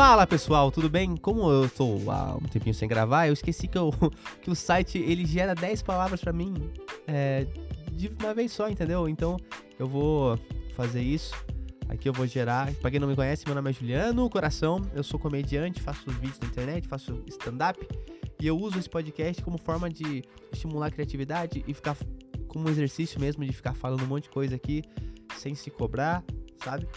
Fala pessoal, tudo bem? Como eu estou há um tempinho sem gravar, eu esqueci que, eu, que o site ele gera 10 palavras pra mim é, de uma vez só, entendeu? Então eu vou fazer isso. Aqui eu vou gerar. Pra quem não me conhece, meu nome é Juliano Coração. Eu sou comediante, faço vídeos na internet, faço stand-up. E eu uso esse podcast como forma de estimular a criatividade e ficar como um exercício mesmo de ficar falando um monte de coisa aqui sem se cobrar, sabe?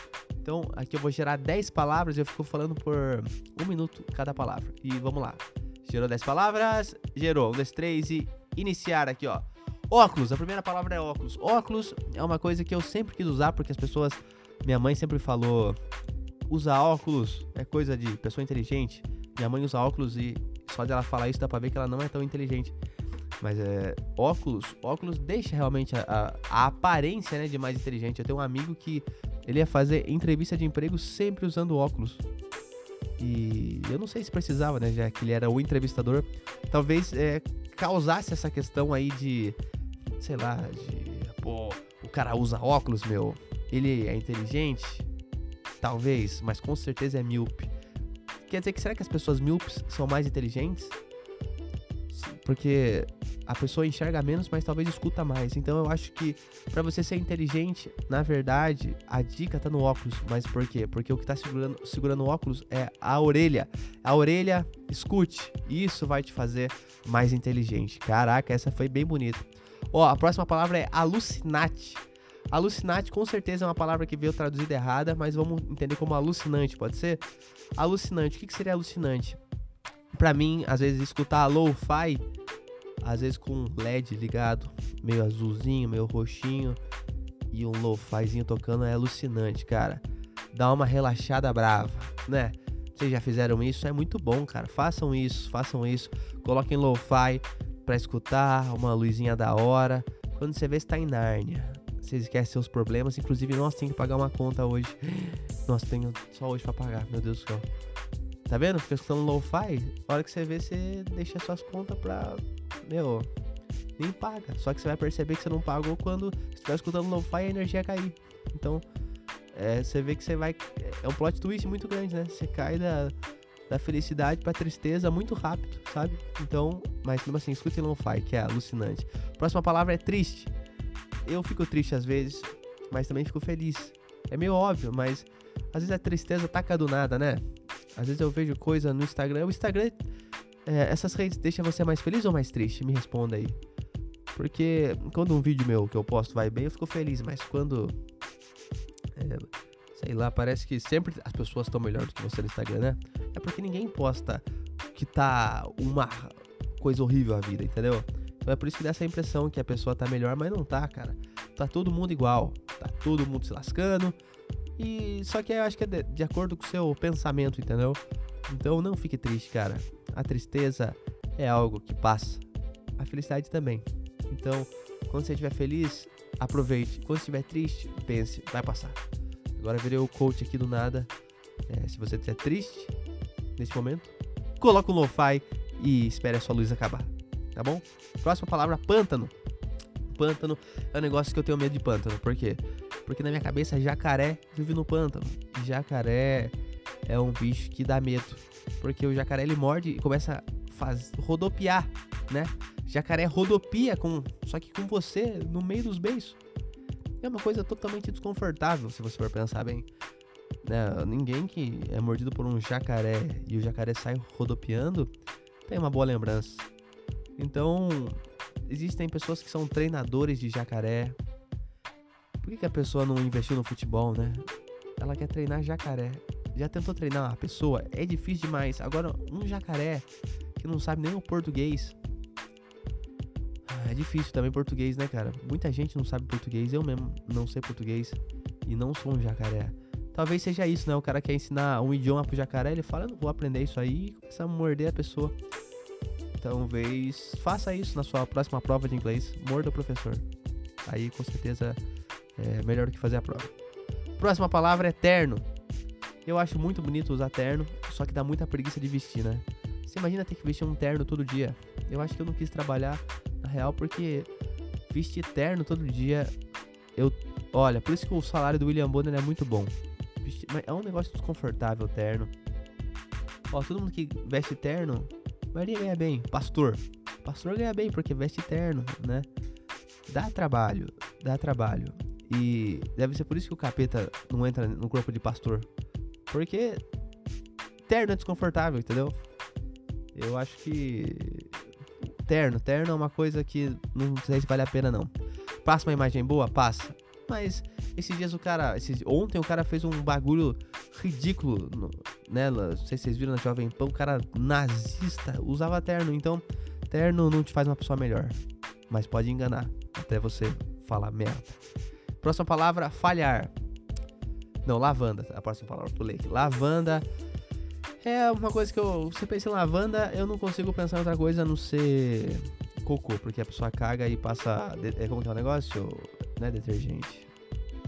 Então aqui eu vou gerar 10 palavras e eu fico falando por um minuto cada palavra. E vamos lá. Gerou 10 palavras, gerou 1, 2, 3 e iniciar aqui, ó. Óculos, a primeira palavra é óculos. Óculos é uma coisa que eu sempre quis usar porque as pessoas. Minha mãe sempre falou: usar óculos é coisa de pessoa inteligente. Minha mãe usa óculos e só dela falar isso dá pra ver que ela não é tão inteligente. Mas é. Óculos, óculos deixa realmente a, a, a aparência né, de mais inteligente. Eu tenho um amigo que ele ia fazer entrevista de emprego sempre usando óculos. E eu não sei se precisava, né? Já que ele era o entrevistador. Talvez é, causasse essa questão aí de. Sei lá, de. Pô, o cara usa óculos, meu. Ele é inteligente? Talvez, mas com certeza é míope. Quer dizer que será que as pessoas míopes são mais inteligentes? Porque a pessoa enxerga menos, mas talvez escuta mais. Então eu acho que para você ser inteligente, na verdade, a dica tá no óculos. Mas por quê? Porque o que tá segurando, segurando o óculos é a orelha. A orelha, escute. Isso vai te fazer mais inteligente. Caraca, essa foi bem bonita. Ó, a próxima palavra é alucinate. Alucinate com certeza é uma palavra que veio traduzida errada, mas vamos entender como alucinante, pode ser? Alucinante, o que, que seria alucinante? Para mim, às vezes, escutar lo-fi às vezes com um LED ligado, meio azulzinho, meio roxinho, e um lo-fizinho tocando é alucinante, cara. Dá uma relaxada brava, né? Vocês já fizeram isso? É muito bom, cara. Façam isso, façam isso. Coloquem lo-fi pra escutar, uma luzinha da hora. Quando você vê, você tá em Nárnia. Você esquece seus problemas. Inclusive, nós tem que pagar uma conta hoje. Nossa, tenho só hoje pra pagar, meu Deus do céu. Tá vendo? Fica escutando lo-fi. A hora que você vê, você deixa suas contas pra meu, nem paga. Só que você vai perceber que você não pagou quando você estiver escutando lo-fi a energia cair. Então, é, você vê que você vai. É um plot twist muito grande, né? Você cai da, da felicidade pra tristeza muito rápido, sabe? Então, mas mesmo assim, escute lo-fi, que é alucinante. Próxima palavra é triste. Eu fico triste às vezes, mas também fico feliz. É meio óbvio, mas às vezes a tristeza taca do nada, né? Às vezes eu vejo coisa no Instagram. O Instagram é, essas redes deixam você mais feliz ou mais triste? Me responda aí. Porque quando um vídeo meu que eu posto vai bem, eu fico feliz, mas quando. É, sei lá, parece que sempre as pessoas estão melhor do que você no Instagram, né? É porque ninguém posta que tá uma coisa horrível a vida, entendeu? Então é por isso que dá essa impressão que a pessoa tá melhor, mas não tá, cara. Tá todo mundo igual. Tá todo mundo se lascando. E só que eu acho que é de, de acordo com o seu pensamento, entendeu? Então não fique triste, cara. A tristeza é algo que passa. A felicidade também. Então, quando você estiver feliz, aproveite. Quando estiver triste, pense, vai passar. Agora virei o coach aqui do nada. É, se você estiver triste nesse momento, coloca o lo-fi e espere a sua luz acabar. Tá bom? Próxima palavra, pântano. Pântano é um negócio que eu tenho medo de pântano. Por quê? Porque na minha cabeça, jacaré vive no pântano. Jacaré é um bicho que dá medo. Porque o jacaré ele morde e começa a faz, rodopiar, né? Jacaré rodopia com, só que com você no meio dos beiços. É uma coisa totalmente desconfortável, se você for pensar bem. Né? Ninguém que é mordido por um jacaré e o jacaré sai rodopiando tem uma boa lembrança. Então, existem pessoas que são treinadores de jacaré. Por que, que a pessoa não investiu no futebol, né? Ela quer treinar jacaré. Já tentou treinar uma pessoa? É difícil demais. Agora, um jacaré que não sabe nem o português. Ah, é difícil também português, né, cara? Muita gente não sabe português. Eu mesmo não sei português e não sou um jacaré. Talvez seja isso, né? O cara quer ensinar um idioma pro jacaré, ele fala, eu não vou aprender isso aí e começa a morder a pessoa. Talvez faça isso na sua próxima prova de inglês. Morda o professor. Aí com certeza é melhor do que fazer a prova. Próxima palavra é terno. Eu acho muito bonito usar terno, só que dá muita preguiça de vestir, né? Você imagina ter que vestir um terno todo dia? Eu acho que eu não quis trabalhar na real porque vestir terno todo dia, eu, olha, por isso que o salário do William Bonner é muito bom. Vestir, mas é um negócio desconfortável terno. Ó, todo mundo que veste terno, a maioria ganha bem. Pastor. Pastor ganha bem porque veste terno, né? Dá trabalho, dá trabalho. E deve ser por isso que o capeta não entra no corpo de pastor. Porque terno é desconfortável, entendeu? Eu acho que. Terno, terno é uma coisa que não sei se vale a pena, não. Passa uma imagem boa? Passa. Mas esses dias o cara. Esses, ontem o cara fez um bagulho ridículo, no, né? Não sei se vocês viram na Jovem Pan. O cara nazista usava terno. Então, terno não te faz uma pessoa melhor. Mas pode enganar. Até você falar merda. Próxima palavra, falhar. Não, lavanda. A próxima palavra, pulei aqui. Lavanda é uma coisa que eu. Você pensa em lavanda, eu não consigo pensar em outra coisa a não ser cocô, porque a pessoa caga e passa. É como que é o negócio? Não é detergente.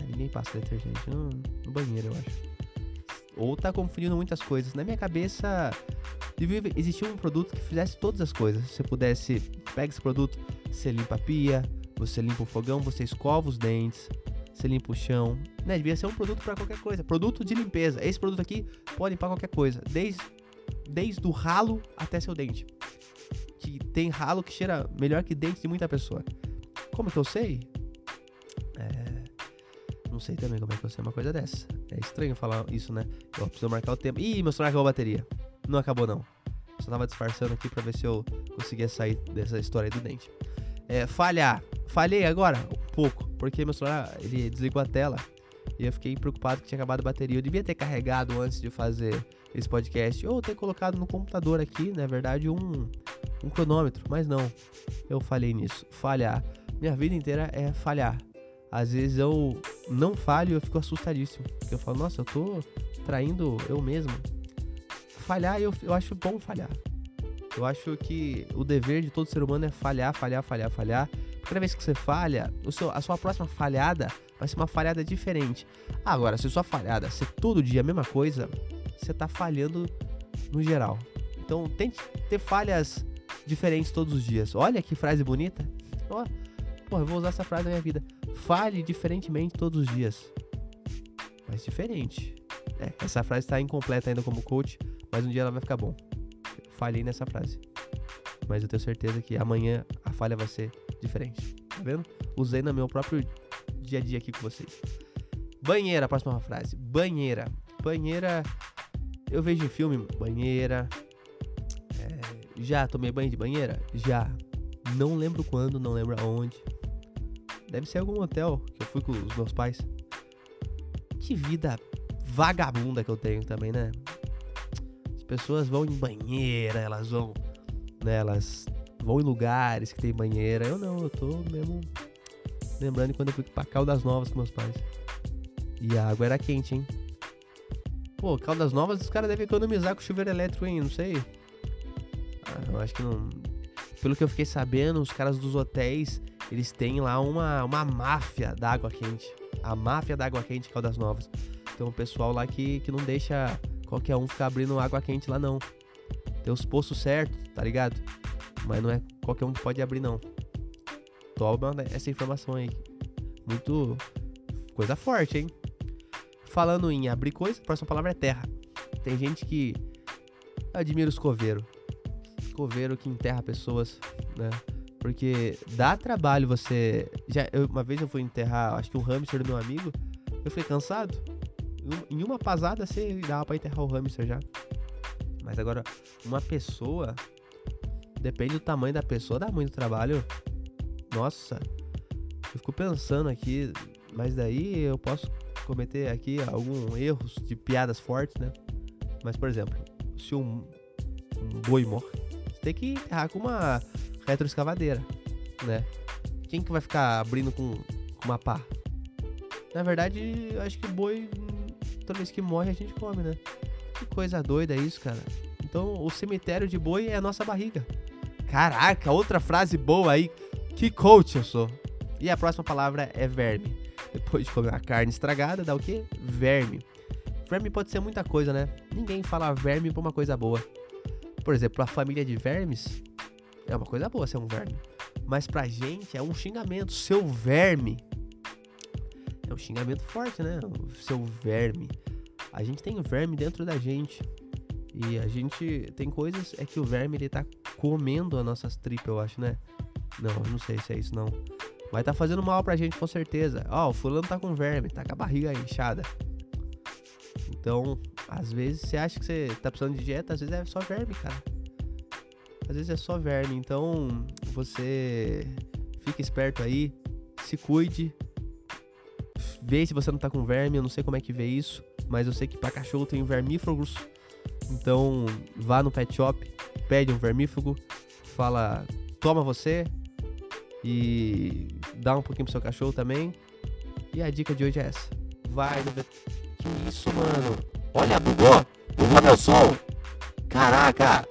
Ninguém passa detergente no, no banheiro, eu acho. Ou tá confundindo muitas coisas. Na minha cabeça, devia existir um produto que fizesse todas as coisas. Você pudesse, pega esse produto, você limpa a pia, você limpa o fogão, você escova os dentes, você limpa o chão. Né? Devia ser um produto para qualquer coisa. Produto de limpeza. Esse produto aqui pode limpar qualquer coisa. Desde, desde o ralo até seu dente. Que tem ralo que cheira melhor que dente de muita pessoa. Como que eu sei? É... Não sei também como é que eu sei uma coisa dessa. É estranho falar isso, né? Eu preciso marcar o tempo. Ih, meu celular acabou a bateria. Não acabou, não. Só tava disfarçando aqui pra ver se eu conseguia sair dessa história aí do dente. É, falhar. Falhei agora? Um pouco. Porque meu celular, ele desligou a tela. E eu fiquei preocupado que tinha acabado a bateria. Eu devia ter carregado antes de fazer esse podcast. Ou ter colocado no computador aqui, na verdade, um, um cronômetro. Mas não. Eu falhei nisso. Falhar. Minha vida inteira é falhar. Às vezes eu não falho e eu fico assustadíssimo. Porque eu falo, nossa, eu tô traindo eu mesmo. Falhar, eu, eu acho bom falhar. Eu acho que o dever de todo ser humano é falhar, falhar, falhar, falhar. Cada vez que você falha, seu, a sua próxima falhada vai ser uma falhada diferente. Agora, se sua falhada ser todo dia a mesma coisa, você tá falhando no geral. Então, tente ter falhas diferentes todos os dias. Olha que frase bonita. Ó, porra, eu vou usar essa frase na minha vida. Fale diferentemente todos os dias. Mas diferente. É, essa frase está incompleta ainda como coach, mas um dia ela vai ficar bom. falhei nessa frase. Mas eu tenho certeza que amanhã a falha vai ser diferente. Tá vendo? Usei no meu próprio dia a dia aqui com vocês. Banheira, próxima frase. Banheira. Banheira. Eu vejo filme banheira. É, já tomei banho de banheira? Já. Não lembro quando, não lembro aonde. Deve ser algum hotel que eu fui com os meus pais. Que vida vagabunda que eu tenho também, né? As pessoas vão em banheira, elas vão. Né, elas vão em lugares que tem banheira. Eu não, eu tô mesmo lembrando quando eu fui pra Caldas Novas com meus pais. E a água era quente, hein? Pô, Caldas Novas os caras devem economizar com chuveiro elétrico, hein? Não sei. Ah, eu acho que não. Pelo que eu fiquei sabendo, os caras dos hotéis, eles têm lá uma, uma máfia da água quente. A máfia da água quente Caldas Novas. Tem um pessoal lá que, que não deixa qualquer um ficar abrindo água quente lá, não. Tem os poços certos, tá ligado? Mas não é qualquer um que pode abrir, não. Toma essa informação aí. Muito coisa forte, hein? Falando em abrir coisa, a próxima palavra é terra. Tem gente que admira os coveiros. Coveiro que enterra pessoas, né? Porque dá trabalho você. Já, eu, uma vez eu fui enterrar, acho que um hamster do meu amigo. Eu fiquei cansado. Em uma pasada você dava pra enterrar o hamster já. Mas agora, uma pessoa Depende do tamanho da pessoa, dá muito trabalho. Nossa, eu fico pensando aqui, mas daí eu posso cometer aqui alguns erros de piadas fortes, né? Mas, por exemplo, se um, um boi morre, você tem que enterrar com uma retroescavadeira, né? Quem que vai ficar abrindo com, com uma pá? Na verdade, eu acho que o boi, toda vez que morre, a gente come, né? Que coisa doida isso, cara. Então, o cemitério de boi é a nossa barriga. Caraca, outra frase boa aí. Que coach eu sou. E a próxima palavra é verme. Depois de comer a carne estragada, dá o quê? Verme. Verme pode ser muita coisa, né? Ninguém fala verme por uma coisa boa. Por exemplo, a família de vermes é uma coisa boa ser um verme. Mas pra gente é um xingamento. Seu verme. É um xingamento forte, né? Seu verme. A gente tem verme dentro da gente. E a gente tem coisas é que o verme ele tá comendo as nossas tripas, eu acho, né? Não, não sei se é isso não. Mas tá fazendo mal pra gente com certeza. Ó, o fulano tá com verme, tá com a barriga inchada. Então, às vezes você acha que você tá precisando de dieta, às vezes é só verme, cara. Às vezes é só verme. Então, você fica esperto aí, se cuide. Vê se você não tá com verme, eu não sei como é que vê isso, mas eu sei que para cachorro tem vermífugos. Então, vá no pet shop, pede um vermífugo, fala, toma você e dá um pouquinho pro seu cachorro também. E a dica de hoje é essa. Vai no. Que isso, mano? Olha, bugou! Bugou meu som! Caraca!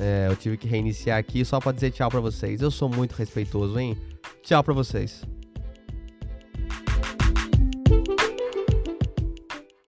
É, eu tive que reiniciar aqui só pra dizer tchau pra vocês. Eu sou muito respeitoso, hein? Tchau pra vocês.